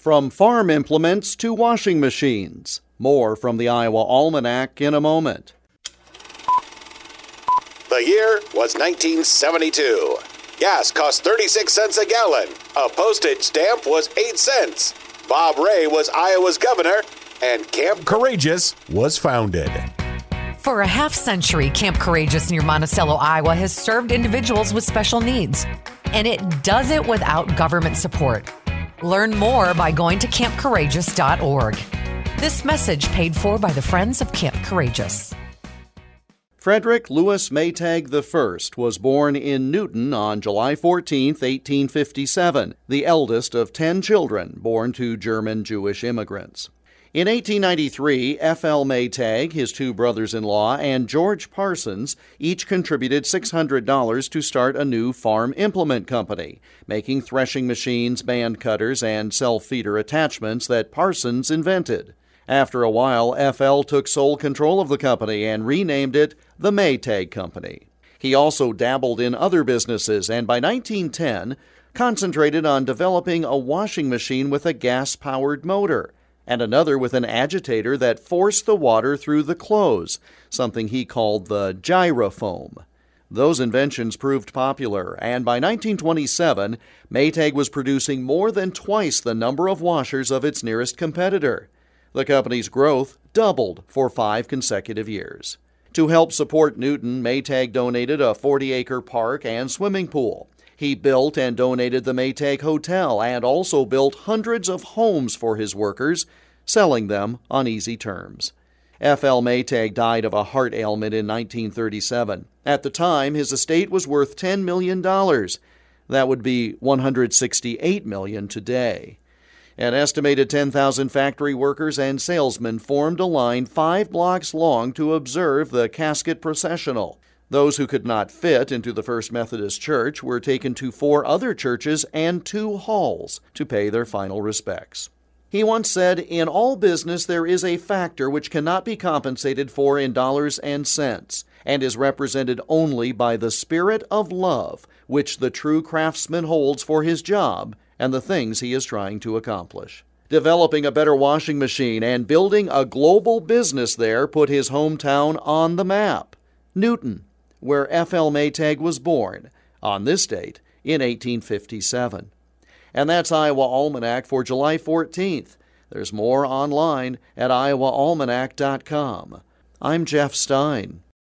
From farm implements to washing machines. More from the Iowa Almanac in a moment. The year was 1972. Gas cost 36 cents a gallon. A postage stamp was 8 cents. Bob Ray was Iowa's governor, and Camp Courageous was founded. For a half century, Camp Courageous near Monticello, Iowa has served individuals with special needs. And it does it without government support. Learn more by going to campcourageous.org. This message paid for by the Friends of Camp Courageous. Frederick Louis Maytag I was born in Newton on July 14, 1857, the eldest of ten children born to German Jewish immigrants. In 1893, F.L. Maytag, his two brothers in law, and George Parsons each contributed $600 to start a new farm implement company, making threshing machines, band cutters, and self feeder attachments that Parsons invented. After a while, FL took sole control of the company and renamed it the Maytag Company. He also dabbled in other businesses and by 1910 concentrated on developing a washing machine with a gas powered motor and another with an agitator that forced the water through the clothes, something he called the Gyrafoam. Those inventions proved popular, and by 1927, Maytag was producing more than twice the number of washers of its nearest competitor. The company's growth doubled for five consecutive years. To help support Newton, Maytag donated a 40 acre park and swimming pool. He built and donated the Maytag Hotel and also built hundreds of homes for his workers, selling them on easy terms. F.L. Maytag died of a heart ailment in 1937. At the time, his estate was worth $10 million. That would be 168 million today. An estimated 10,000 factory workers and salesmen formed a line five blocks long to observe the casket processional. Those who could not fit into the First Methodist Church were taken to four other churches and two halls to pay their final respects. He once said, In all business, there is a factor which cannot be compensated for in dollars and cents, and is represented only by the spirit of love which the true craftsman holds for his job and the things he is trying to accomplish. Developing a better washing machine and building a global business there put his hometown on the map. Newton, where F.L. Maytag was born on this date in 1857. And that's Iowa Almanac for July 14th. There's more online at iowaalmanac.com. I'm Jeff Stein.